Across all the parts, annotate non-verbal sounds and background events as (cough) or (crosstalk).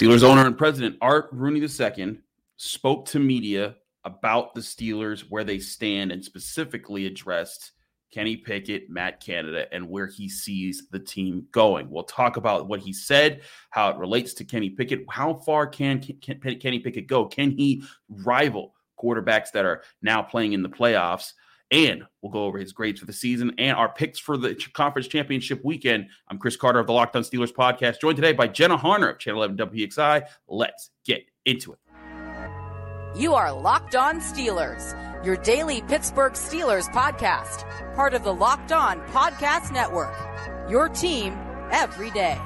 Steelers owner and president Art Rooney II spoke to media about the Steelers, where they stand, and specifically addressed Kenny Pickett, Matt Canada, and where he sees the team going. We'll talk about what he said, how it relates to Kenny Pickett. How far can, can Kenny Pickett go? Can he rival quarterbacks that are now playing in the playoffs? And we'll go over his grades for the season and our picks for the conference championship weekend. I'm Chris Carter of the Locked On Steelers podcast, joined today by Jenna Harner of Channel 11 WPXI. Let's get into it. You are Locked On Steelers, your daily Pittsburgh Steelers podcast, part of the Locked On Podcast Network. Your team every day.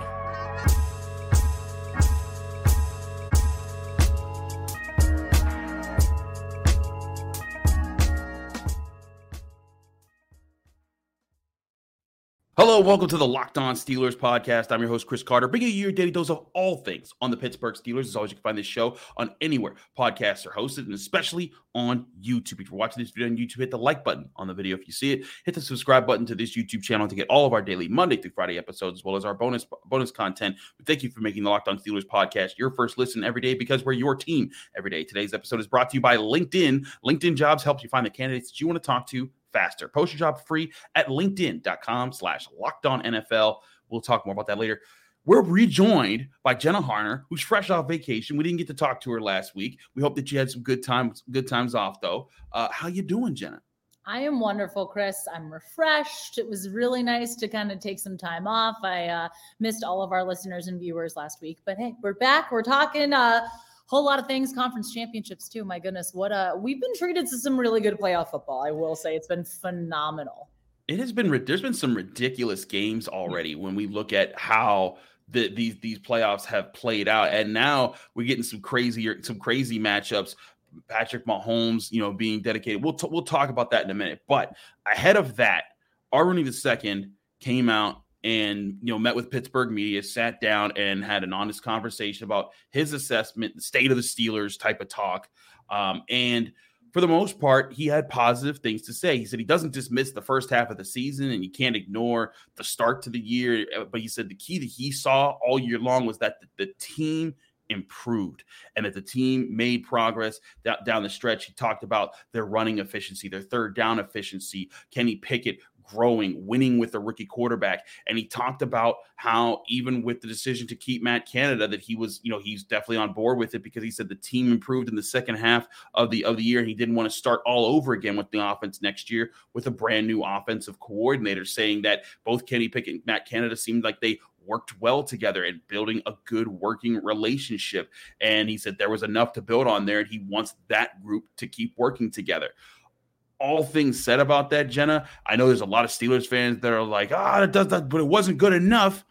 Hello, welcome to the Locked On Steelers podcast. I'm your host, Chris Carter, bringing you your daily dose of all things on the Pittsburgh Steelers. As always, you can find this show on anywhere podcasts are hosted, and especially on YouTube. If you're watching this video on YouTube, hit the like button on the video if you see it. Hit the subscribe button to this YouTube channel to get all of our daily Monday through Friday episodes, as well as our bonus bonus content. But thank you for making the Locked On Steelers podcast your first listen every day because we're your team every day. Today's episode is brought to you by LinkedIn. LinkedIn Jobs helps you find the candidates that you want to talk to faster. Post your job free at linkedin.com slash locked on NFL. We'll talk more about that later. We're rejoined by Jenna Harner, who's fresh off vacation. We didn't get to talk to her last week. We hope that you had some good times, good times off though. Uh, how you doing, Jenna? I am wonderful, Chris. I'm refreshed. It was really nice to kind of take some time off. I uh, missed all of our listeners and viewers last week, but hey, we're back. We're talking uh, whole lot of things. Conference championships too. My goodness, what a we've been treated to some really good playoff football. I will say it's been phenomenal. It has been. There's been some ridiculous games already mm. when we look at how the, these these playoffs have played out, and now we're getting some crazier some crazy matchups. Patrick Mahomes, you know, being dedicated. We'll t- we'll talk about that in a minute. But ahead of that, Rooney the second came out and you know met with Pittsburgh media, sat down and had an honest conversation about his assessment, the state of the Steelers type of talk. Um, and for the most part, he had positive things to say. He said he doesn't dismiss the first half of the season and you can't ignore the start to the year. Uh, but he said the key that he saw all year long was that the, the team improved and that the team made progress down, down the stretch. He talked about their running efficiency, their third down efficiency. Kenny Pickett growing, winning with a rookie quarterback. And he talked about how even with the decision to keep Matt Canada, that he was, you know, he's definitely on board with it because he said the team improved in the second half of the of the year. And he didn't want to start all over again with the offense next year with a brand new offensive coordinator, saying that both Kenny Pickett and Matt Canada seemed like they worked well together and building a good working relationship. And he said there was enough to build on there, and he wants that group to keep working together all things said about that, Jenna. I know there's a lot of Steelers fans that are like, ah, it does that, but it wasn't good enough.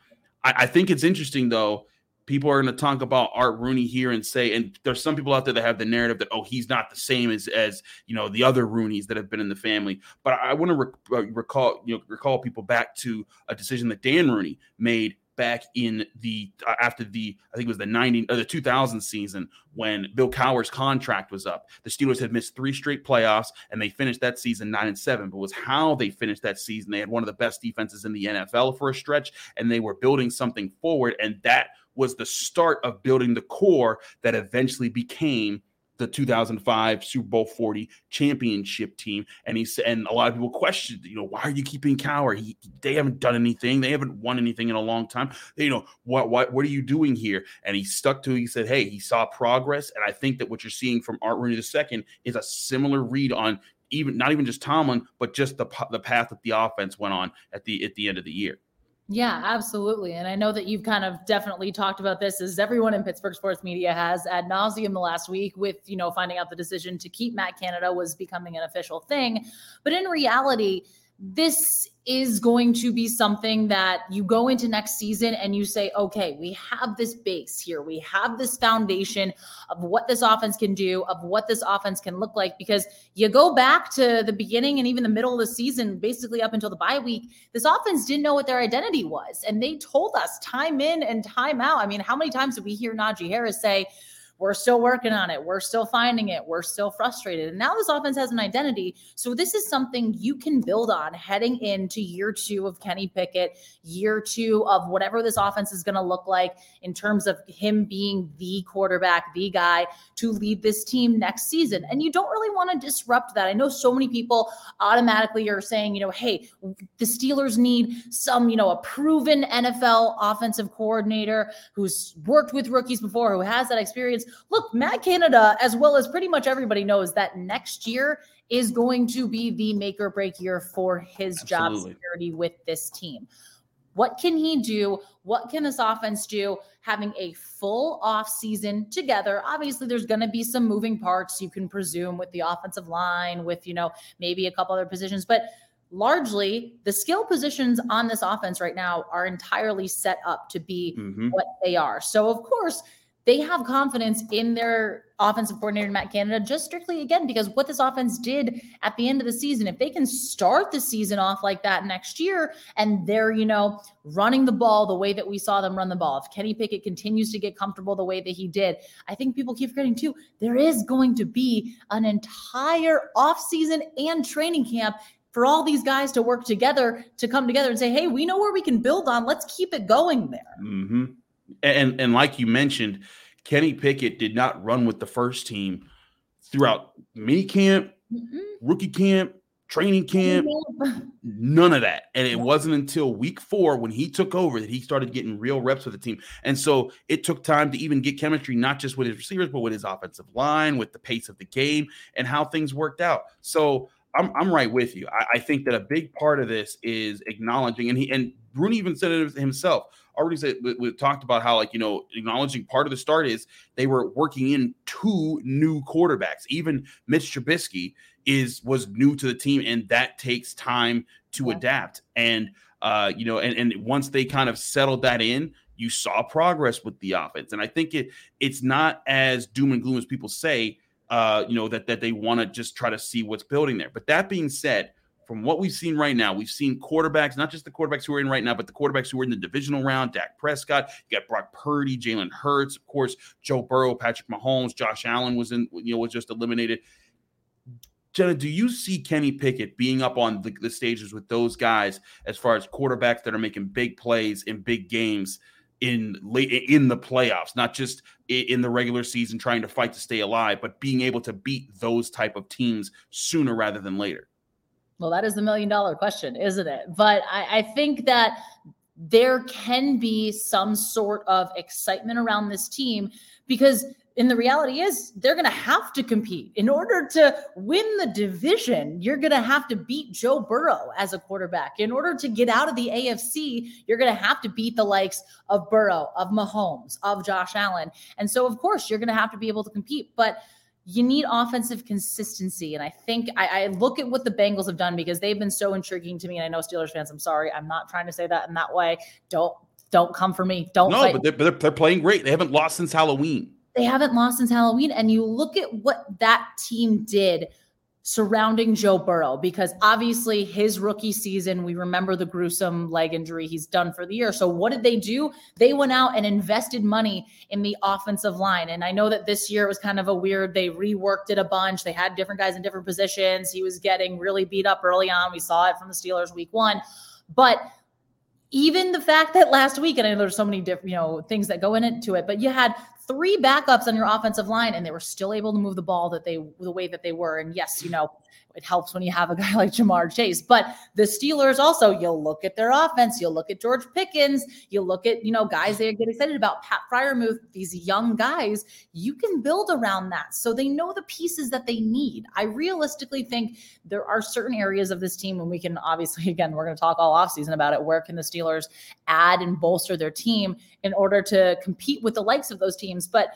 I, I think it's interesting though. People are going to talk about Art Rooney here and say, and there's some people out there that have the narrative that oh, he's not the same as as you know the other Rooneys that have been in the family. But I, I want to rec- uh, recall you know recall people back to a decision that Dan Rooney made back in the uh, after the I think it was the 90 or the 2000 season when Bill Cowher's contract was up. The Steelers had missed three straight playoffs and they finished that season 9 and 7, but was how they finished that season. They had one of the best defenses in the NFL for a stretch and they were building something forward and that was the start of building the core that eventually became the 2005 Super Bowl 40 championship team. And he said, and a lot of people questioned, you know, why are you keeping Cowher? He, they haven't done anything. They haven't won anything in a long time. You know, what, what, what are you doing here? And he stuck to, he said, hey, he saw progress. And I think that what you're seeing from Art Rooney II is a similar read on even, not even just Tomlin, but just the, the path that the offense went on at the, at the end of the year. Yeah, absolutely. And I know that you've kind of definitely talked about this as everyone in Pittsburgh sports media has ad nauseum the last week with, you know, finding out the decision to keep Matt Canada was becoming an official thing. But in reality, this is going to be something that you go into next season and you say, okay, we have this base here. We have this foundation of what this offense can do, of what this offense can look like. Because you go back to the beginning and even the middle of the season, basically up until the bye week, this offense didn't know what their identity was. And they told us time in and time out. I mean, how many times did we hear Najee Harris say, we're still working on it. We're still finding it. We're still frustrated. And now this offense has an identity. So this is something you can build on heading into year two of Kenny Pickett, year two of whatever this offense is going to look like in terms of him being the quarterback, the guy to lead this team next season. And you don't really want to disrupt that. I know so many people automatically are saying, you know, hey, the Steelers need some, you know, a proven NFL offensive coordinator who's worked with rookies before, who has that experience. Look, Matt Canada, as well as pretty much everybody knows that next year is going to be the make or break year for his Absolutely. job security with this team. What can he do? What can this offense do? Having a full off season together. Obviously, there's going to be some moving parts you can presume with the offensive line, with, you know, maybe a couple other positions, but largely the skill positions on this offense right now are entirely set up to be mm-hmm. what they are. So, of course, they have confidence in their offensive coordinator, Matt Canada, just strictly again, because what this offense did at the end of the season, if they can start the season off like that next year and they're, you know, running the ball the way that we saw them run the ball, if Kenny Pickett continues to get comfortable the way that he did, I think people keep forgetting too, there is going to be an entire offseason and training camp for all these guys to work together to come together and say, hey, we know where we can build on. Let's keep it going there. Mm-hmm. And and like you mentioned, Kenny Pickett did not run with the first team throughout mini camp, mm-hmm. rookie camp, training camp, (laughs) none of that. And it wasn't until week four when he took over that he started getting real reps with the team. And so it took time to even get chemistry, not just with his receivers, but with his offensive line, with the pace of the game, and how things worked out. So I'm, I'm right with you. I, I think that a big part of this is acknowledging, and he and Rooney even said it himself already said we, we, talked about how like you know acknowledging part of the start is they were working in two new quarterbacks. Even Mitch Trubisky is was new to the team, and that takes time to yeah. adapt. And uh, you know, and and once they kind of settled that in, you saw progress with the offense. And I think it it's not as doom and gloom as people say. Uh, you know that that they want to just try to see what's building there. But that being said, from what we've seen right now, we've seen quarterbacks, not just the quarterbacks who are in right now, but the quarterbacks who are in the divisional round. Dak Prescott, you got Brock Purdy, Jalen Hurts, of course, Joe Burrow, Patrick Mahomes, Josh Allen was in, you know, was just eliminated. Jenna, do you see Kenny Pickett being up on the, the stages with those guys as far as quarterbacks that are making big plays in big games in late in the playoffs, not just in the regular season trying to fight to stay alive, but being able to beat those type of teams sooner rather than later? Well, that is the million dollar question, isn't it? But I, I think that there can be some sort of excitement around this team because and the reality is they're going to have to compete in order to win the division you're going to have to beat joe burrow as a quarterback in order to get out of the afc you're going to have to beat the likes of burrow of mahomes of josh allen and so of course you're going to have to be able to compete but you need offensive consistency. And I think I, I, look at what the Bengals have done because they've been so intriguing to me. And I know Steelers fans, I'm sorry, I'm not trying to say that in that way. Don't don't come for me. Don't. No, but they're, they're, they're playing great. They haven't lost since Halloween. They haven't lost since Halloween. And you look at what that team did surrounding Joe Burrow because obviously his rookie season, we remember the gruesome leg injury he's done for the year. So, what did they do? They went out and invested money in the offensive line. And I know that this year was kind of a weird, they reworked it a bunch. They had different guys in different positions. He was getting really beat up early on. We saw it from the Steelers week one. But even the fact that last week, and I know there's so many different, you know, things that go into it, but you had three backups on your offensive line and they were still able to move the ball that they the way that they were. And yes, you know, it helps when you have a (laughs) guy like Ja'Marr Chase. But the Steelers also, you'll look at their offense, you'll look at George Pickens, you'll look at, you know, guys they get excited about, Pat Freiermuth, these young guys, you can build around that. So they know the pieces that they need. I realistically think there are certain areas of this team, and we can obviously, (laughs) again, we're going to talk all offseason about it. Where can the Steelers add and bolster their team in order to compete with the likes of those teams? But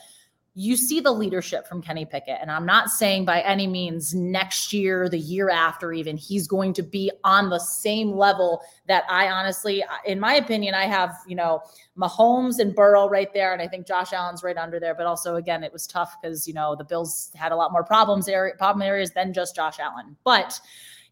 you see the leadership from Kenny Pickett. And I'm not saying by any means next year, the year after, even, he's going to be on the same level that I honestly, in my opinion, I have, you know, Mahomes and Burrow right there. And I think Josh Allen's right under there. But also, again, it was tough because, you know, the Bills had a lot more problems, area, problem areas than just Josh Allen. But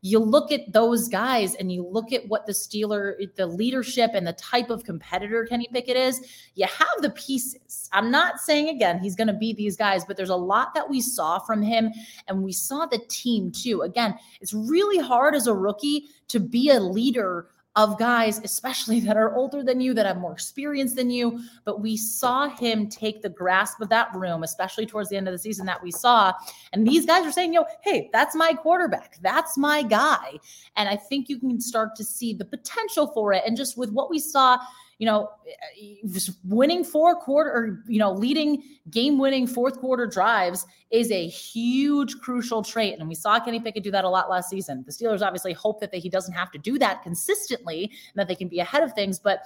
you look at those guys and you look at what the Steeler, the leadership and the type of competitor Kenny Pickett is, you have the pieces. I'm not saying again he's going to beat these guys, but there's a lot that we saw from him and we saw the team too. Again, it's really hard as a rookie to be a leader of guys, especially (laughs) that are older than you, that have more experience than you. But we saw him take the grasp of that room, especially towards the end of the season that we saw. And these guys are saying, yo, hey, that's my quarterback. That's my guy. And I think you can start to see the potential for it. And just with what we saw you know, eh, winning four quarter or, you know, leading game winning fourth quarter drives is a huge crucial trait. And we saw Kenny Pickett do that a lot last season. The Steelers obviously hope that they, he doesn't have to do that consistently and that they can be ahead of things. But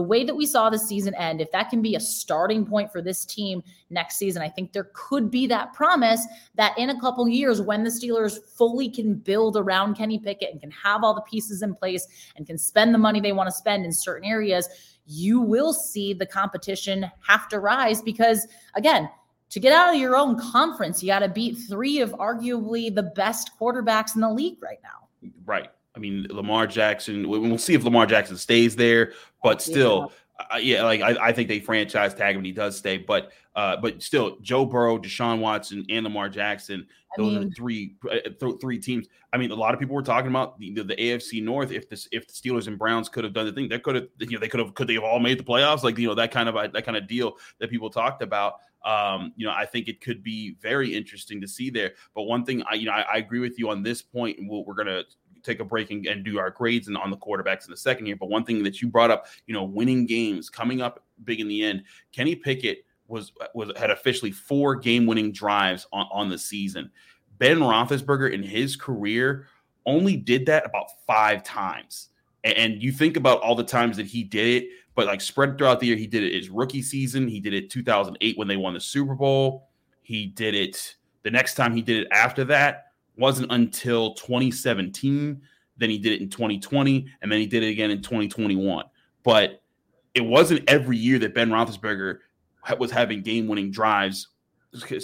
the way that we saw the season end, if that can be a starting point for this team next season, I think there could be that promise that in a couple years, when the Steelers fully can build around Kenny Pickett and can have all the pieces in place and can spend the money they want to spend in certain areas, you will see the competition have to rise because, again, to get out of your own conference, you got to beat three of arguably the best quarterbacks in the league right now. Right. I mean, Lamar Jackson, we'll see if Lamar Jackson stays there, but still, yeah, uh, yeah like I, I, think they franchise tag him he does stay, but uh, but still, Joe Burrow, Deshaun Watson, and Lamar Jackson, those mean, are three uh, th- three teams. I mean, a lot of people were talking about the, the, the AFC North. If this if the Steelers and Browns could have done the thing, that could have you know they could have could they have all made the playoffs? Like you know that kind of that kind of deal that people talked about. Um, you know, I think it could be very interesting to see there. But one thing, I you know, I, I agree with you on this point, and we we are gonna take a break and, and do our grades and on the quarterbacks in the second year. But one thing that you brought up, you know, winning games, coming up big in the end. Kenny Pickett was was had officially four game winning drives on, on the season. Ben Roethlisberger in his career only did that about five times. And, and you think about all the times that he did it, but like spread throughout the year, he did it his rookie season. He did it 2008 when they won the Super Bowl. He did it the next time he did it after that wasn't until 2017. Then he did it in 2020, and then he did it again in 2021. But it wasn't every year that Ben Roethlisberger was having game-winning drives,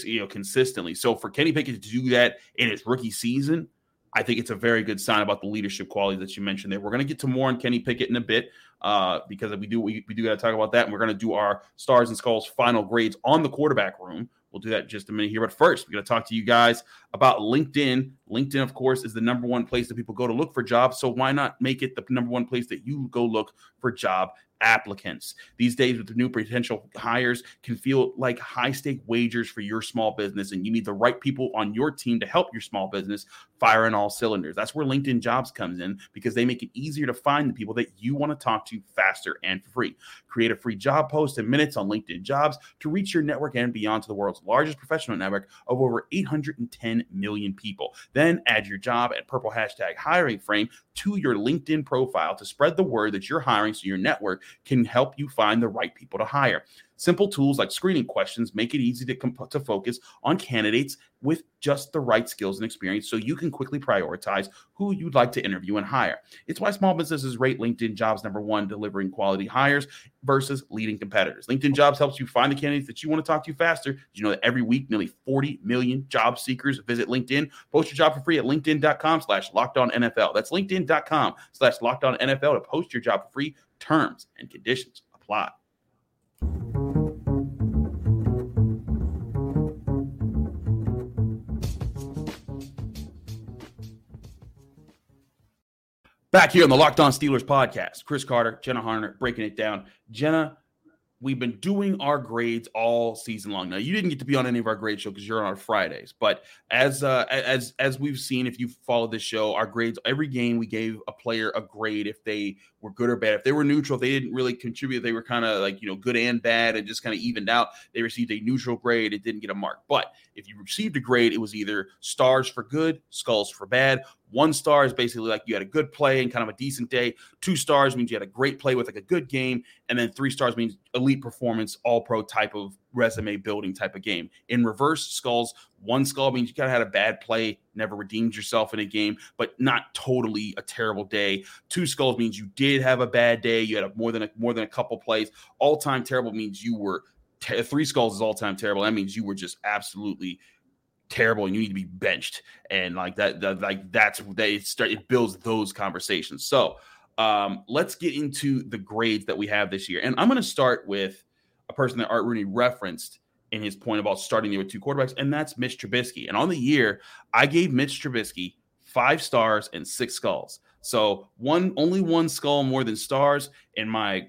you know, consistently. So for Kenny Pickett to do that in his rookie season, I think it's a very good sign about the leadership quality that you mentioned there. We're going to get to more on Kenny Pickett in a bit uh, because we do we, we do got to talk about that, and we're going to do our stars and skulls final grades on the quarterback room. We'll do that in just a minute here. But first, we're going to talk to you guys about LinkedIn. LinkedIn, of course, is the number one place that people go to look for jobs. So why not make it the number one place that you go look for job applicants. These days, with the new potential hires, can feel like high stake wagers for your small business, and you need the right people on your team to help your small business fire on all cylinders. That's where LinkedIn Jobs comes in because they make it easier to find the people that you want to talk to faster and for free. Create a free job post in minutes on LinkedIn Jobs to reach your network and beyond to the world's largest professional network of over 810 million people. Then add your job at purple hashtag hiring frame to your LinkedIn profile to spread the word that you're hiring so your network can help you find the right people to hire. Simple tools like screening questions make it easy to, comp- to focus on candidates with just the right skills and experience so you can quickly prioritize who you'd like to interview and hire. It's why small businesses rate LinkedIn jobs number one, delivering quality hires versus leading competitors. LinkedIn jobs helps you find the candidates that you want to talk to faster. Did you know that every week, nearly 40 million job seekers visit LinkedIn? Post your job for free at LinkedIn.com slash locked on NFL. That's LinkedIn.com slash locked on NFL to post your job for free. Terms and conditions apply. Back here on the Locked On Steelers podcast, Chris Carter, Jenna Harner breaking it down. Jenna, we've been doing our grades all season long. Now, you didn't get to be on any of our grade show because you're on our Fridays, but as uh, as as we've seen, if you followed this show, our grades every game we gave a player a grade if they were good or bad. If they were neutral, if they didn't really contribute, they were kind of like you know good and bad and just kind of evened out. They received a neutral grade. It didn't get a mark. But if you received a grade, it was either stars for good, skulls for bad, one star is basically like you had a good play and kind of a decent day. Two stars means you had a great play with like a good game. And then three stars means elite performance, all pro type of resume building type of game. In reverse skulls, one skull means you kind of had a bad play, never redeemed yourself in a game, but not totally a terrible day. Two skulls means you did have a bad day. You had a, more than a, more than a couple plays. All time terrible means you were three skulls is all time terrible. That means you were just absolutely terrible and you need to be benched. And like that, that like that's they start it builds those conversations. So um let's get into the grades that we have this year. And i'm going to start with a person that art rooney referenced in his point about starting there with two quarterbacks and that's mitch trubisky. And on the year i gave mitch trubisky five stars and six skulls. So one only one skull more than stars in my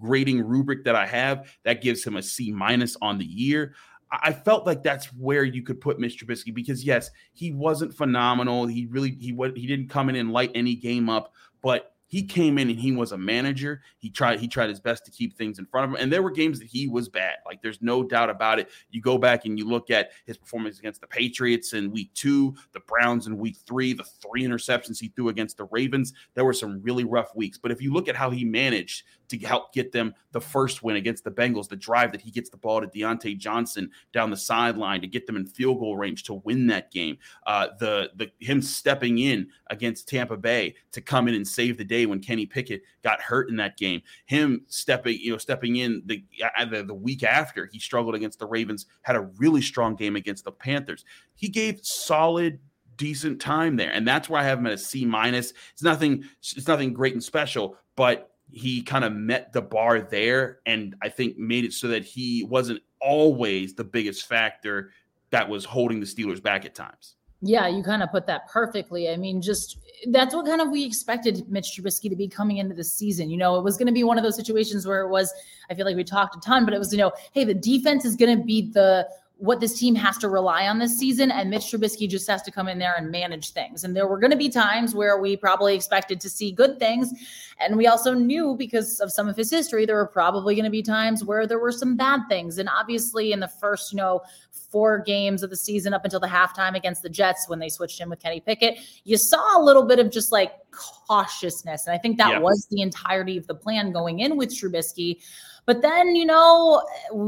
grading rubric that I have. That gives him a C minus on the year. I felt like that's where you could put Mr. Trubisky because yes, he wasn't phenomenal. He really he what he didn't come in and light any game up, but he came in and he was a manager. He tried he tried his best to keep things in front of him. And there were games that he was bad. Like there's no doubt about it. You go back and you look at his performance against the Patriots in week 2, the Browns in week 3, the three interceptions he threw against the Ravens. There were some really rough weeks. But if you look at how he managed to help get them the first win against the Bengals, the drive that he gets the ball to Diontae Johnson down the sideline to get them in field goal range to win that game. Uh, the the him stepping in against Tampa Bay to come in and save the day when Kenny Pickett got hurt in that game. Him stepping you know stepping in the the, the week after he struggled against the Ravens, had a really strong game against the Panthers. He gave solid decent time there and that's where i have him at a c minus it's nothing it's nothing great and special but he kind of met the bar there and I think made it so that he wasn't always the biggest factor that was holding the Steelers back at times. Yeah, you kind of put that perfectly. I mean, just that's what kind of we expected Mitch Trubisky to be coming into the season. You know, it was going to be one of those situations where it was, I feel like we talked a ton, but it was, you know, hey, the defense is going to be the what this team has to rely on this season. And Mitch Trubisky just has to come in there and manage things. And there were going to be times where we probably expected to see good things. And we also knew because of some of his history, there were probably going to be times where there were some bad things. And obviously, in the first, you know, four games of the season up until the halftime against the Jets when they switched in with Kenny Pickett, you saw a little bit of just like cautiousness. And I think that was the entirety of the plan going in with Trubisky. But then, you know,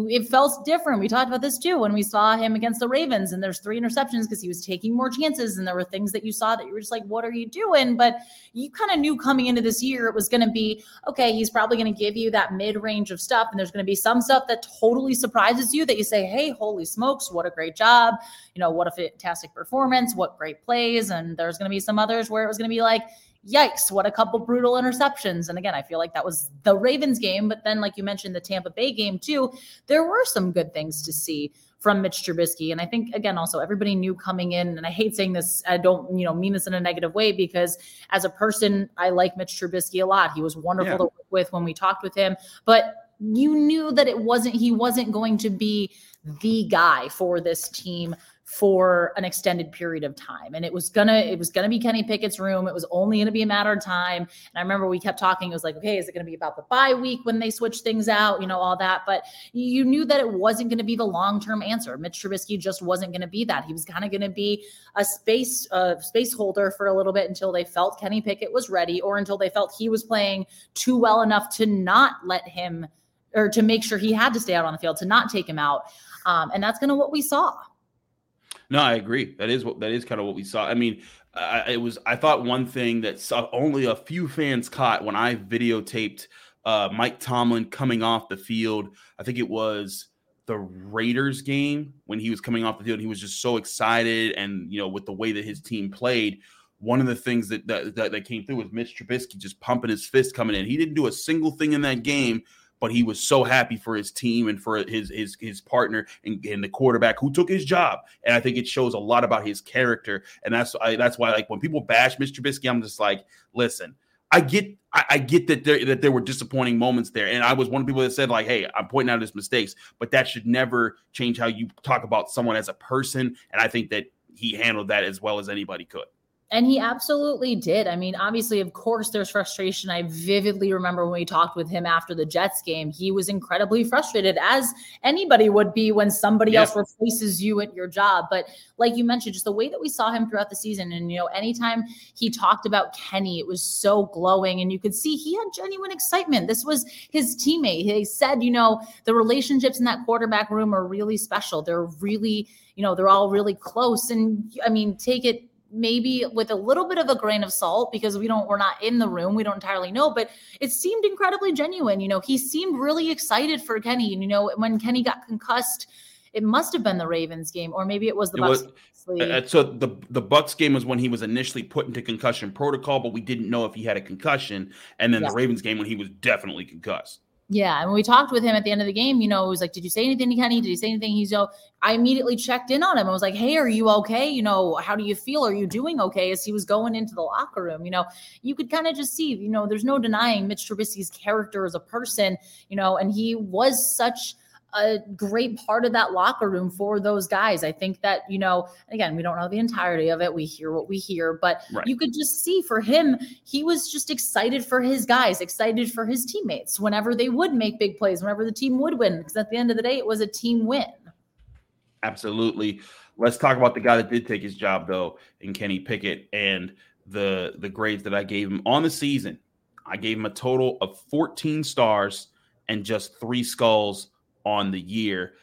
it felt different. We talked about this too when we saw him against the Ravens, and there's three interceptions because he was taking more chances. And there were things that you saw that you were just like, what are you doing? But you kind of knew coming into this year it was going to be okay, he's probably going to give you that mid range of stuff. And there's going to be some stuff that totally surprises you that you say, hey, holy smokes, what a great job. You know, what a fantastic performance, what great plays. And there's going to be some others where it was going to be like, yikes, what a couple brutal interceptions. And again, I feel like that was the Ravens game. But then, like you mentioned, the Tampa Bay game too, there were some good things to see from Mitch Trubisky. And I think, again, also everybody knew coming in, and I hate saying this, I don't, you know, mean this in a negative way because as a person, I like Mitch Trubisky a lot. He was wonderful yeah. to work with when we talked with him. But you knew that it wasn't, he wasn't going to be the guy for this team for an extended period of time. And it was gonna, it was gonna be Kenny Pickett's room. It was only gonna be a matter of time. And I remember we kept talking, it was like, okay, is it gonna be about the bye week when they switch things out, you know, all that. But you knew that it wasn't gonna be the long-term answer. Mitch Trubisky just wasn't gonna be that. He was kind of gonna be a space uh space holder for a little bit until they felt Kenny Pickett was ready or until they felt he was playing too well enough to not let him or to make sure he had to stay out on the field, to not take him out. Um, and that's kind of what we saw. No, I agree. That is what that is kind of what we saw. I mean, uh, it was. I thought one thing that saw, only a few fans caught when I videotaped uh, Mike Tomlin coming off the field. I think it was the Raiders game when he was coming off the field. He was just so excited, and you know, with the way that his team played. One of the things that that, that, that came through was Mitch Trubisky just pumping his fist coming in. He didn't do a single thing in that game but he was so happy for his team and for his his his partner and, and, the quarterback who took his job. And I think it shows a lot about his character. And that's I, that's why like when people bash Mr. Trubisky, I'm just like, listen, I get I, I, get that there that there were disappointing moments there. And I was one of the people that said, like, hey, I'm pointing out his mistakes, but that should never change how you talk about someone as a person. And I think that he handled that as well as anybody could. And he absolutely did. I mean, obviously, of course, there's frustration. I vividly remember when we talked with him after the Jets game. He was incredibly frustrated, as anybody would be when somebody else replaces you at your job. But like you mentioned, just the way that we saw him throughout the season, and you know, anytime he talked about Kenny, it was so glowing, and you could see he had genuine excitement. This was his teammate. He said, you know, the relationships in that quarterback room are really special. They're really, you know, they're all really close. And I mean, take it maybe with a little bit of a grain of salt because we don't we're not in the room we don't entirely know but it seemed incredibly genuine you know he seemed really excited for kenny and you know when kenny got concussed it must have been the ravens game or maybe it was the it was. Uh, so the the Bucs game was when he was initially put into concussion protocol, but we didn't know if he had a concussion. And then the Ravens game when he was definitely concussed. Yeah, and when we talked with him at the end of the game, you know, it was like, "Did you say anything to Kenny? Did you say anything?" He's, you know, I immediately checked in on him. I was like, "Hey, are you okay? You know, how do you feel? Are you doing okay?" As he was going into the locker room, you know, you could kind of just see, you know, there's no denying Mitch Trubisky's character as a person, you know, and he was such a great part of that locker room for those guys. I think that, you know, again, we don't know the entirety of it. We hear what we hear, but right. you could just see for him, he was just excited for his guys, excited for his teammates whenever they would make big plays, whenever the team would win. Because at the end of the day, it was a team win. Absolutely. Let's talk about the guy that did take his job though, in Kenny Pickett and the the grades that I gave him on the season. I gave him a total of 14 stars and just three skulls on the year.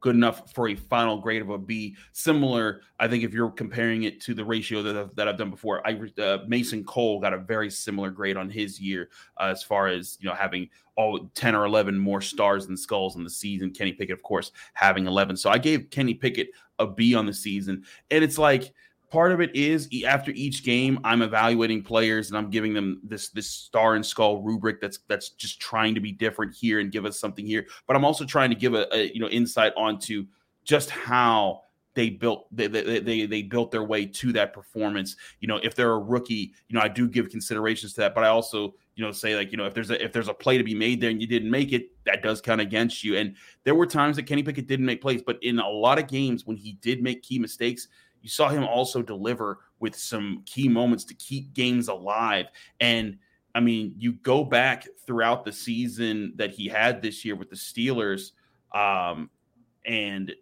Good enough for a final grade of a B. Similar, I think, if you're comparing it to the ratio that I've, that I've done before, I uh, Mason Cole got a very similar grade on his year uh, as far as you know having all 10 or 11 more stars than skulls in the season. Kenny Pickett, of course, having 11. So I gave Kenny Pickett a B on the season, and it's like part of it is after each game i'm evaluating players and i'm giving them this this star and skull rubric that's that's just trying to be different here and give us something here. But i'm also trying to give a, a you know insight onto just how they built they, they, they they built their way to that performance. You know if they're a rookie you know i do give considerations to that but i also you know say like you know if there's a if there's a play to be made there and you didn't make it that does count against you. And there were times that kenny pickett didn't make plays but in a lot of games when he did make key mistakes you saw him also deliver with some key moments to keep games alive. And I mean, you go back throughout the season that he had this year with the Steelers, um, and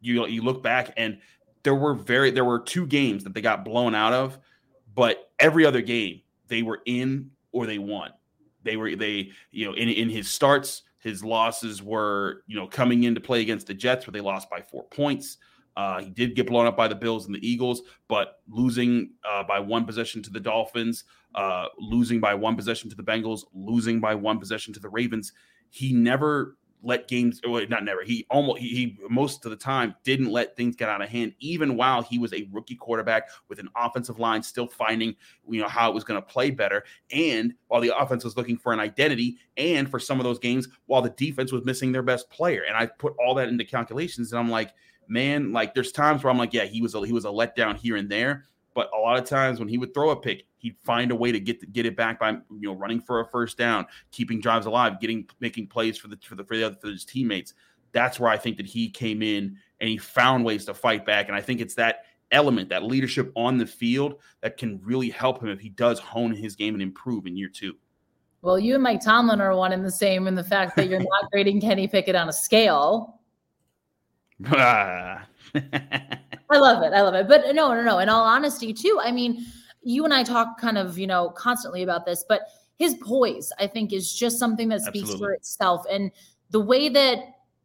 you you look back and there were very there were two games that they got blown out of, but every other game they were in or they won. They were they you know in in his starts his losses were you know coming into play against the Jets where they lost by four points. Uh, he did get blown up by the Bills and the Eagles, but losing uh, by one possession to the Dolphins, uh, losing by one possession to the Bengals, losing by one possession to the Ravens. He never let games, well, not never. He almost, he, he, most of the time didn't let things get out of hand, even while he was a rookie quarterback with an offensive line still finding, you know, how it was going to play better, and while the offense was looking for an identity, and for some of those games while the defense was missing their best player. And I put all that into calculations, and I'm like man, like there's times where I'm like, yeah, he was a, he was a letdown here and there, but a lot of times when he would throw a pick, he'd find a way to get to get it back by you know running for a first down, keeping drives alive, getting making plays for the for the for the other for his teammates. That's where I think that he came in and he found ways to fight back, and I think it's that element, that leadership on the field, that can really help him if he does hone his game and improve in year two. Well, you and Mike Tomlin are one and the same in the fact that you're (laughs) not grading Kenny Pickett on a scale. (laughs) I love it. I love it. But no, no, no. In all honesty, too, I mean, you and I talk kind of, you know, constantly about this, but his poise, I think, is just something that speaks Absolutely. for itself. And the way that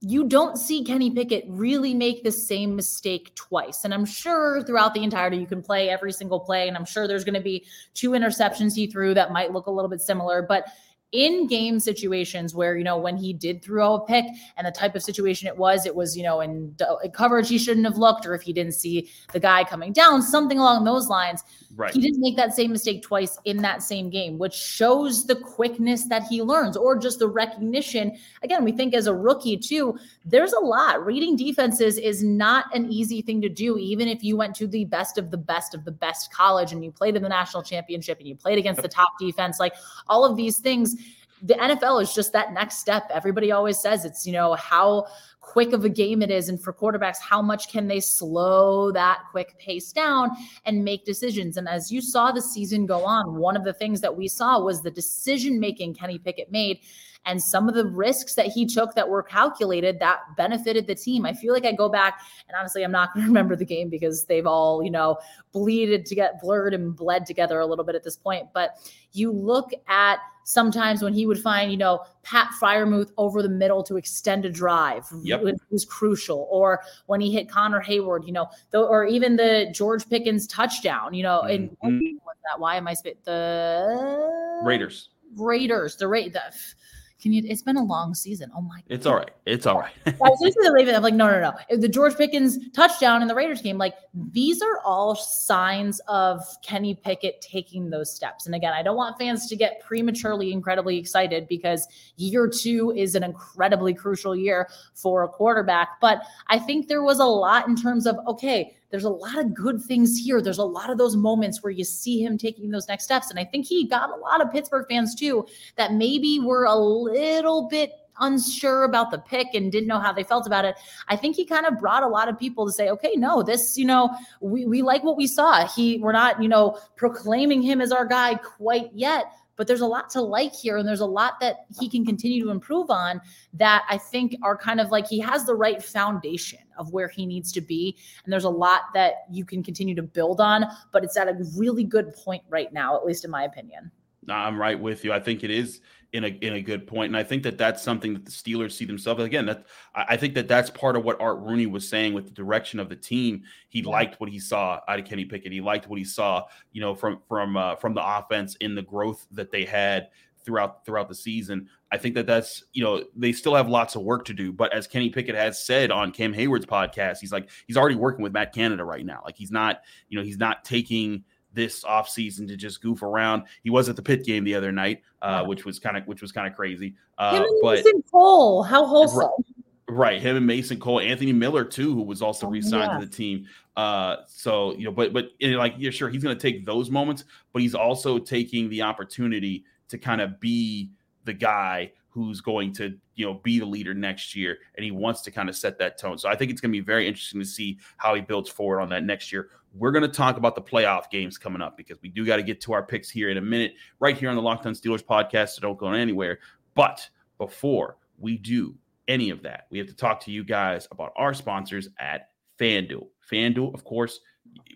you don't see Kenny Pickett really make the same mistake twice. And I'm sure throughout the entirety, you can play every single play. And I'm sure there's going to be two interceptions he threw that might look a little bit similar. But in game situations where you know when he did throw a pick and the type of situation it was it was you know in coverage he shouldn't have looked or if he didn't see the guy coming down something along those lines. Right. He didn't make that same mistake twice in that same game which shows the quickness that he learns or just the recognition. Again we think as a rookie too there's a lot. Reading defenses is not an easy thing to do even if you went to the best of the best of the best college and you played in the national championship and you played against the top defense like all of these things the NFL is just that next step. Everybody always says it's, you know, how quick of a game it is. And for quarterbacks, how much can they slow that quick pace down and make decisions? And as you saw the season go on, one of the things that we saw was the decision making Kenny Pickett made and some of the risks that he took that were calculated that benefited the team. I feel like I go back and honestly, I'm not going (laughs) to remember the game because they've all, you know, bleeded to get blurred and bled together a little bit at this point. But you look at sometimes when he would find, you know, Pat Freiermuth over the middle to extend a drive yep. it was crucial. Or when he hit Connor Heyward, you know, the, or even the George Pickens touchdown, you know, mm-hmm. and that? Why am I spit the Raiders? Raiders, the rate the Can you? It's been a long season. Oh my! God, it's all right. It's all right. I was to the Ravens. I'm like, no, no, no. The George Pickens touchdown in the Raiders game, like these are all signs of Kenny Pickett taking those steps. And again, I don't want fans to get prematurely incredibly excited because year two is an incredibly crucial year for a quarterback. But I think there was a lot in terms of okay, there's a lot of good things here. There's a lot of those moments where you see him taking those next steps. And I think he got a lot of Pittsburgh fans too that maybe were a little bit unsure about the pick and didn't know how they felt about it. I think he kind of brought a lot of people to say, okay, no, this, you know, we, we like what we saw. He, we're not, you know, proclaiming him as our guy quite yet, but there's a lot to like here and there's a lot that he can continue to improve on that I think are kind of like he has the right foundation of where he needs to be and there's a lot that you can continue to build on but it's at a really good point right now at least in my opinion. I'm right with you. I think it is in a in a good point, and I think that that's something that the Steelers see themselves again. That I think that that's part of what Art Rooney was saying with the direction of the team. He liked what he saw out of Kenny Pickett. He liked what he saw, you know, from from uh, from the offense in the growth that they had throughout throughout the season. I think that that's you know they still have lots of work to do. But as Kenny Pickett has said on Cam Heyward's podcast, he's like he's already working with Matt Canada right now. Like he's not you know he's not taking this offseason to just goof around. He was at the Pitt game the other night, uh, which was kind of which was kind of crazy. Uh, him and but Mason Cole, how wholesome. Right, right, him and Mason Cole, Anthony Miller too, who was also oh, re-signed yeah. to the team. Uh, so you know, but but like yeah, sure, he's going to take those moments, but he's also taking the opportunity to kind of be the guy who's going to you know be the leader next year and he wants to kind of set that tone. So i think it's going to be very interesting to see how he builds forward on that next year. We're going to talk about the playoff games coming up because we do got to get to our picks here in a minute right here on the locked on steelers podcast so don't go anywhere. But before we do any of that we have to talk to you guys about our sponsors at fanduel. Fanduel of course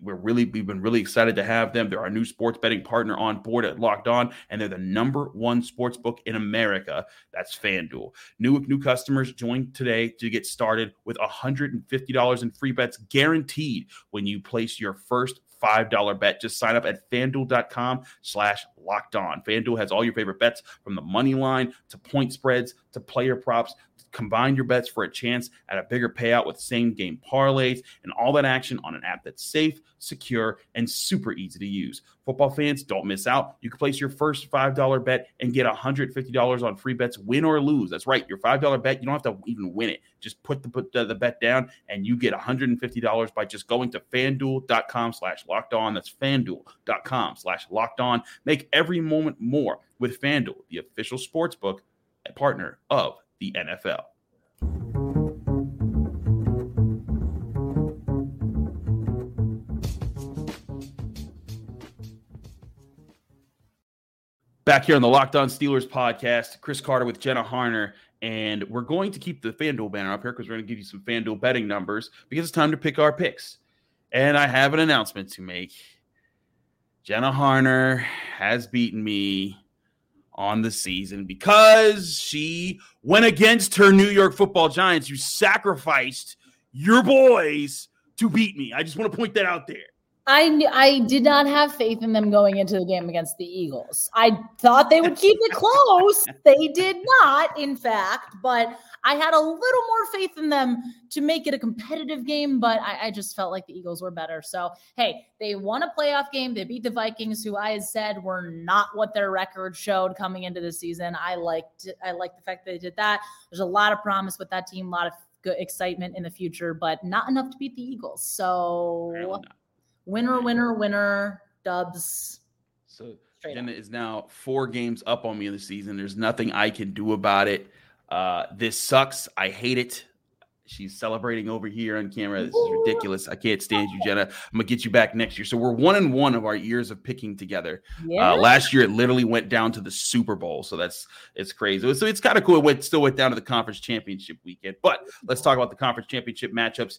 we're really we've been really excited to have them. They're our new sports betting partner on board at Locked On, and they're the number one sports book in America. That's FanDuel. New new customers join today to get started with $150 in free bets guaranteed when you place your first $5 bet. Just sign up at fanduel.com slash locked on. FanDuel has all your favorite bets from the money line to point spreads to player props Combine your bets for a chance at a bigger payout with same game parlays and all that action on an app that's safe, secure, and super easy to use. Football fans, don't miss out. You can place your first $5 bet and get $150 on free bets, win or lose. That's right. Your $5 bet, you don't have to even win it. Just put the, put the, the bet down and you get $150 by just going to fanduel.com slash locked on. That's fanduel.com slash locked on. Make every moment more with FanDuel, the official sports book partner of the NFL. Back here on the Locked On Steelers podcast, Chris Carter with Jenna Harner, and we're going to keep the FanDuel banner up here because we're going to give you some FanDuel betting numbers because it's time to pick our picks. And I have an announcement to make. Jenna Harner has beaten me on the season because she went against her New York football giants. You sacrificed your boys to beat me. I just want to point that out there. I I did not have faith in them going into the game against the Eagles. I thought they would keep it (laughs) close. they did not, in fact, but I had a little more faith in them to make it a competitive game, but I, I just felt like the Eagles were better. So hey, they won a playoff game. They beat the Vikings, who I had said were not what their record showed coming into the season. I liked I liked the fact that they did that. There's a lot of promise with that team, a lot of good excitement in the future, but not enough to beat the Eagles. So winner, winner, winner, dubs. So Jenna is now four games up on me in the season. There's nothing I can do about it. Uh, this sucks. I hate it. She's celebrating over here on camera. This is ridiculous. I can't stand you, Jenna. I'm gonna get you back next year. So we're one and one of our years of picking together. Uh, yeah. Uh, last year it literally went down to the Super Bowl, so that's it's crazy. So it's kind of cool. It went still went down to the conference championship weekend. But let's talk about the conference championship matchups.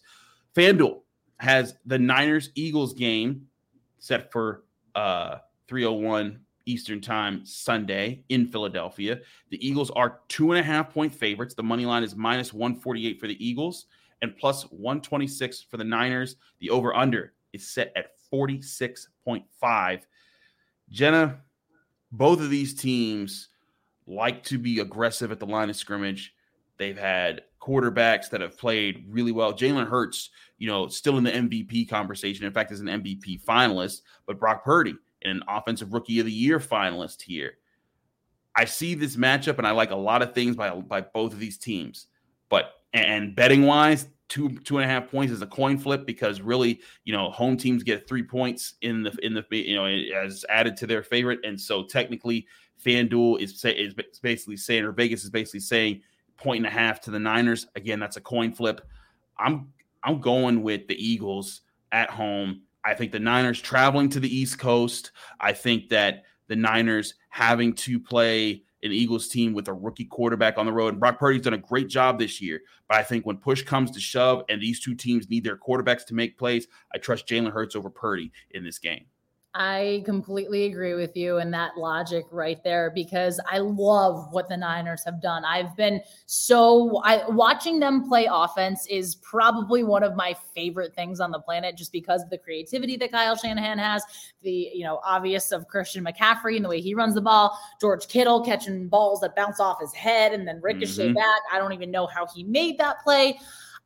FanDuel has the Niners Eagles game set for uh 301 Eastern Time Sunday in Philadelphia. The Eagles are two and a half point favorites. The money line is minus 148 for the Eagles and plus 126 for the Niners. The over under is set at 46.5. Jenna, both of these teams like to be aggressive at the line of scrimmage. They've had quarterbacks that have played really well. Jalen Hurts, you know, still in the MVP conversation. In fact, is an MVP finalist, but Brock Purdy, an offensive rookie of the year finalist here. I see this matchup and I like a lot of things by by both of these teams. But and betting wise, two two and a half points is a coin flip because really, you know, home teams get three points in the in the you know as added to their favorite, and so technically, FanDuel is is basically saying or Vegas is basically saying point and a half to the Niners. Again, that's a coin flip. I'm I'm going with the Eagles at home. I think the Niners traveling to the East Coast. I think that the Niners having to play an Eagles team with a rookie quarterback on the road. And Brock Purdy's done a great job this year. But I think when push comes to shove and these two teams need their quarterbacks to make plays, I trust Jalen Hurts over Purdy in this game. I completely agree with you in that logic right there because I love what the Niners have done. I've been so I watching them play offense is probably one of my favorite things on the planet just because of the creativity that Kyle Shanahan has, the you know obvious of Christian McCaffrey and the way he runs the ball, George Kittle catching balls that bounce off his head and then ricochet mm-hmm. back. I don't even know how he made that play.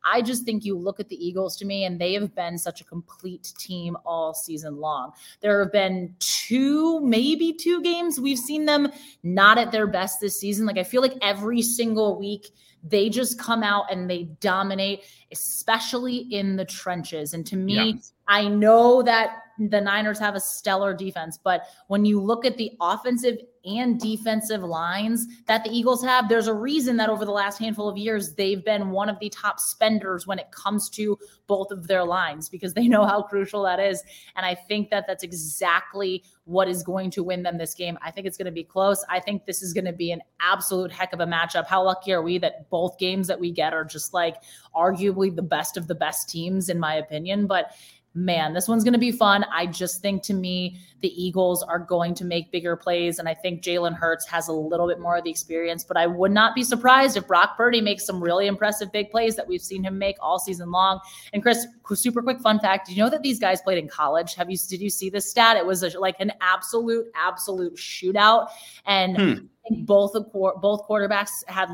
I just think you look at the Eagles to me, and they have been such a complete team all season long. There have been two, maybe two games we've seen them not at their best this season. Like I feel like every single week they just come out and they dominate, especially in the trenches. And to me, yeah. I know that the Niners have a stellar defense, but when you look at the offensive and defensive lines that the Eagles have, there's a reason that over the last handful of years, they've been one of the top spenders when it comes to both of their lines because they know how crucial that is. And I think that that's exactly what is going to win them this game. I think it's going to be close. I think this is going to be an absolute heck of a matchup. How lucky are we that both games that we get are just like arguably the best of the best teams, in my opinion? But man, this one's going to be fun. I just think to me, the Eagles are going to make bigger plays. And I think Jalen Hurts has a little bit more of the experience, but I would not be surprised if Brock Purdy makes some really impressive big plays that we've seen him make all season long. And Chris, super quick fun fact did you know that these guys played in college? Have you, did you see this stat? It was a, like an absolute, absolute shootout. And hmm. Both, both quarterbacks had,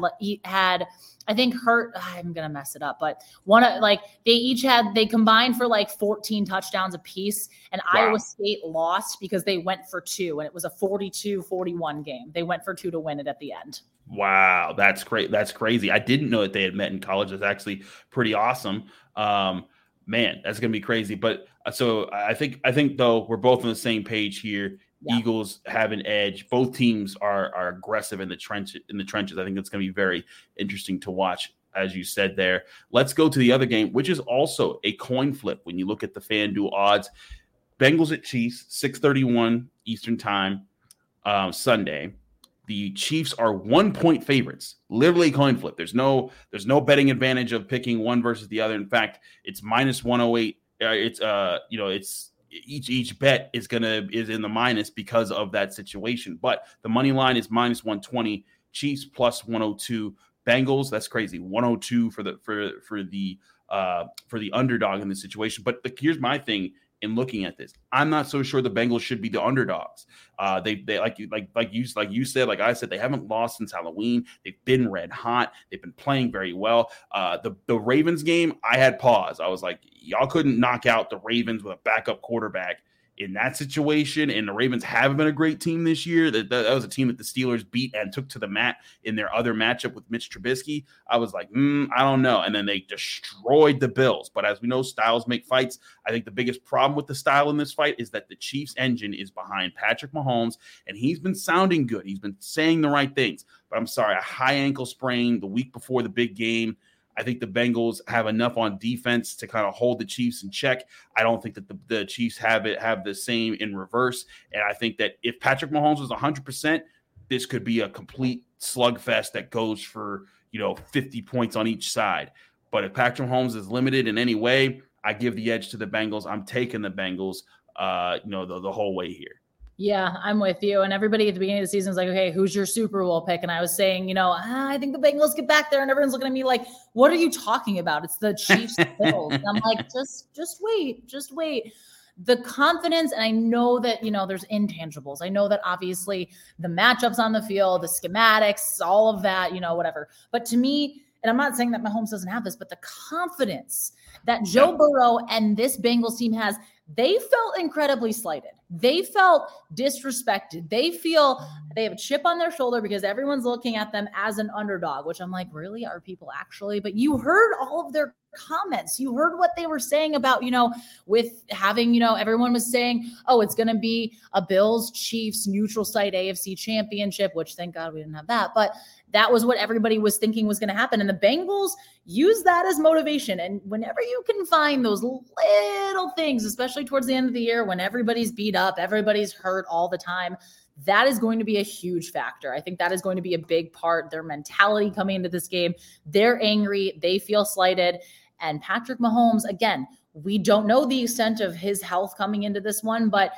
had, I think hurt. I'm gonna mess it up, but one of like they each had they combined for like 14 touchdowns apiece, and wow. Iowa State lost because they went for two, and it was a 42-41 game. They went for two to win it at the end. Wow, that's great. That's crazy. I didn't know that they had met in college. That's actually pretty awesome. Um, man, that's gonna be crazy. But uh, so I think I think though we're both on the same page here. Yeah. Eagles have an edge. Both teams are are aggressive in the trench in the trenches. I think it's going to be very interesting to watch, as you said there. Let's go to the other game, which is also a coin flip when you look at the FanDuel odds. Bengals at Chiefs, six thirty one Eastern time, um, Sunday. The Chiefs are one point favorites, literally coin flip. There's no there's no betting advantage of picking one versus the other. In fact, it's minus one hundred oh eight. Uh, it's uh you know it's each each bet is gonna is in the minus because of that situation. But the money line is minus 120, Chiefs plus 102, Bengals, that's crazy. 102 for the for for the uh for the underdog in this situation. But, but here's my thing in looking at this. I'm not so sure the Bengals should be the underdogs. Uh, they they like you like like you like you said, like I said, they haven't lost since Halloween. They've been red hot. They've been playing very well. Uh, the the Ravens game, I had pause. I was like, y'all couldn't knock out the Ravens with a backup quarterback in that situation. And the Ravens haven't been a great team this year. That, that, was a team that the Steelers beat and took to the mat in their other matchup with Mitch Trubisky. I was like, mm, I don't know. And then they destroyed the Bills. But as we know, styles make fights. I think the biggest problem with the style in this fight is that the Chiefs engine is behind Patrick Mahomes, and he's been sounding good. He's been saying the right things. But I'm sorry, a high ankle sprain the week before the big game I think the Bengals have enough on defense to kind of hold the Chiefs in check. I don't think that the, the Chiefs have it have the same in reverse. And I think that if Patrick Mahomes was 100%, this could be a complete slugfest that goes for, you know, 50 points on each side. But if Patrick Mahomes is limited in any way, I give the edge to the Bengals. I'm taking the Bengals, uh, you know, the, the whole way here. Yeah, I'm with you. And everybody at the beginning of the season was like, okay, who's your Super Bowl pick? And I was saying, you know, ah, I think the Bengals get back there. And everyone's looking at me like, what are you talking about? It's the Chiefs Bills. I'm like, just just wait, just wait. the confidence, and I know that, you know, there's intangibles. I know that obviously the matchups on the field, the schematics, all of that, you know, whatever. But to me, and I'm not saying that Mahomes doesn't have this, but the confidence that Joe Burrow and this Bengals team has, they felt incredibly slighted. They felt disrespected. They feel they have a chip on their shoulder because everyone's looking at them as an underdog, which I'm like, really? Are people actually? But you heard all of their comments. You heard what they were saying about, you know, with having, you know, everyone was saying, oh, it's going to be a Bills Chiefs neutral site AFC championship, which thank God we didn't have that. But that was what everybody was thinking was going to happen. And the Bengals use that as motivation. And whenever you can find those little things, especially towards the end of the year when everybody's beat up, everybody's hurt all the time, that is going to be a huge factor. I think that is going to be a big part. Their mentality coming into this game, they're angry, they feel slighted. And Patrick Mahomes, again, we don't know the extent of his health coming into this one, but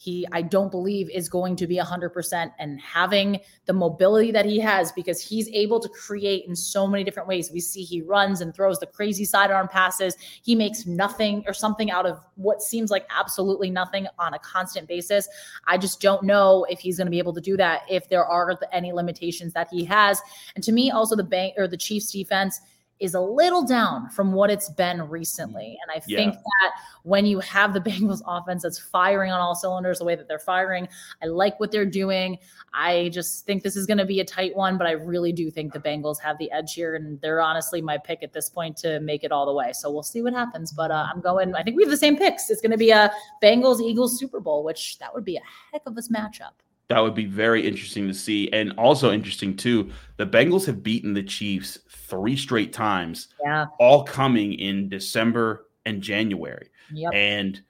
he i don't believe is going to be 100% and having the mobility that he has because he's able to create in so many different ways. We see he runs and throws the crazy sidearm passes. He makes nothing or something out of what seems like absolutely nothing on a constant basis. I just don't know if he's going to be able to do that if there are any limitations that he has. And to me also the bank or the chiefs defense is a little down from what it's been recently. And I yeah. think that when you have the (laughs) Bengals offense that's firing on all cylinders the way that they're firing, I like what they're doing. I just think this is going to be a tight one, but I really do think the Bengals have the edge here. And they're honestly my pick at this point to make it all the way. So we'll see what happens. But uh, I'm going, I think we have the same picks. It's going to be a Bengals Eagles Super Bowl, which that would be a heck of a matchup. That would be very interesting to see. And also interesting, too, the Bengals have beaten the Chiefs three straight times, yeah. all coming in December and January. Yep. And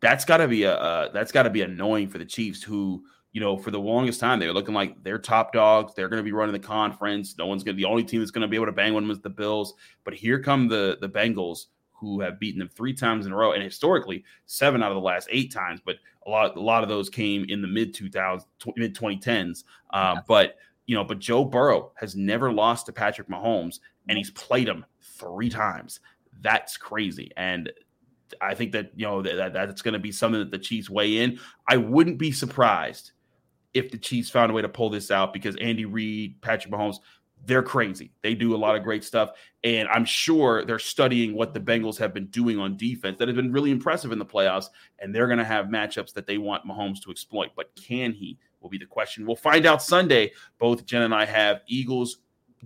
that's got to be a uh, that's got to be annoying for the Chiefs, who you know for the longest time they were looking like they're top dogs. They're going to be running the conference. No one's going to. The only team that's going to be able to bang one is the Bills. But here come the the Bengals, who have beaten them three times in a row, and historically seven out of the last eight times. But a lot, a lot of those came in the mid 2000s, mid 2010s. Uh, But you know, but Joe Burrow has never lost to Patrick Mahomes, and he's played him three times. That's crazy, and I think that you know that that's going to be something that the Chiefs weigh in. I wouldn't be surprised if the Chiefs found a way to pull this out because Andy Reid, Patrick Mahomes, they're crazy. They do a lot of great stuff. And I'm sure they're studying what the Bengals have been doing on defense that has been really impressive in the playoffs. And they're going to have matchups that they want Mahomes to exploit. But can he? Will be the question. We'll find out Sunday. Both Jen and I have Eagles,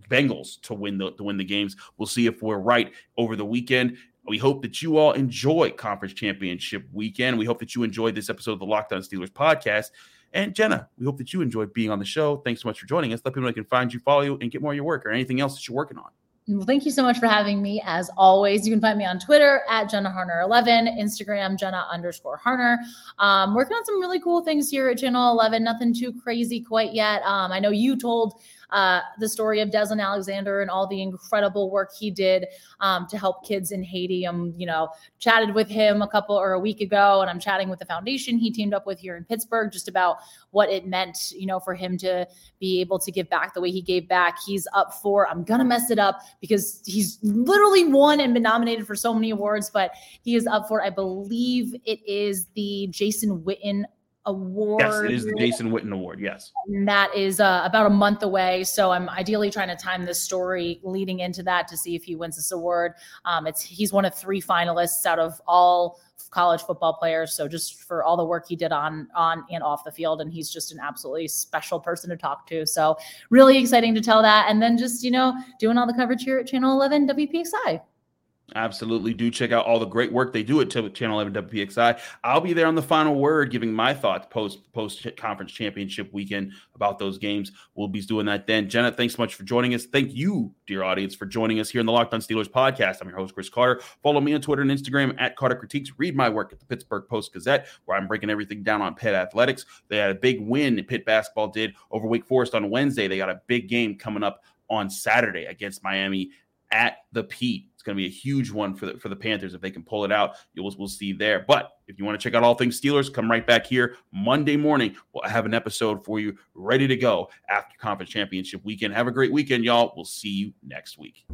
Bengals to win the to win the games. We'll see if we're right over the weekend. We hope that you all enjoy conference championship weekend. We hope that you enjoyed this episode of the Locked On Steelers podcast. And Jenna, we hope that you enjoyed being on the show. Thanks so much for joining us. Let people know they can find you, follow you, and get more of your work or anything else that you're working on. Well, thank you so much for having me. As always, you can find me on Twitter at Jenna Harner 11, Instagram Jenna underscore Harner. Um, working on some really cool things here at Channel 11. Nothing too crazy quite yet. Um, I know you told uh, the story of Deslin Alexandre and all the incredible work he did um, to help kids in Haiti. I'm, you know, chatted with him a couple or a week ago, and I'm chatting with the foundation he teamed up with here in Pittsburgh just about what it meant, you know, for him to be able to give back the way he gave back. He's up for, I'm going to mess it up because he's literally won and been nominated for so many awards, but he is up for, I believe it is the Jason Witten award. Yes, it is the Jason Witten Award. Yes. And that is uh, about a month away. So I'm ideally trying to time this story leading into that to see if he wins this award. Um, it's he's one of three finalists out of all college football players. So just for all the work he did on on and off the field, and he's just an absolutely special person to talk to. So really exciting to tell that, and then just you know doing all the coverage here at Channel 11 WPXI. Absolutely. Do check out all the great work they do at Channel 11 WPXI. I'll be there on the final word, giving my thoughts post post conference championship weekend about those games. We'll be doing that then. Jenna, thanks so much for joining us. Thank you, dear audience, for joining us here in the Locked On Steelers podcast. I'm your host, Chris Carter. Follow me on Twitter and Instagram at Carter Critiques. Read my work at the Pittsburgh Post Gazette, where I'm breaking everything down on Pitt athletics. They had a big win, Pitt basketball did over Wake Forest on Wednesday. They got a big game coming up on Saturday against Miami at the Pete It's going to be a huge one for the for the Panthers if they can pull it out. You'll we'll see there. But if you want to check out all things Steelers, come right back here Monday morning. We'll have an episode for you ready to go after conference championship weekend. Have a great weekend, y'all. We'll see you next week.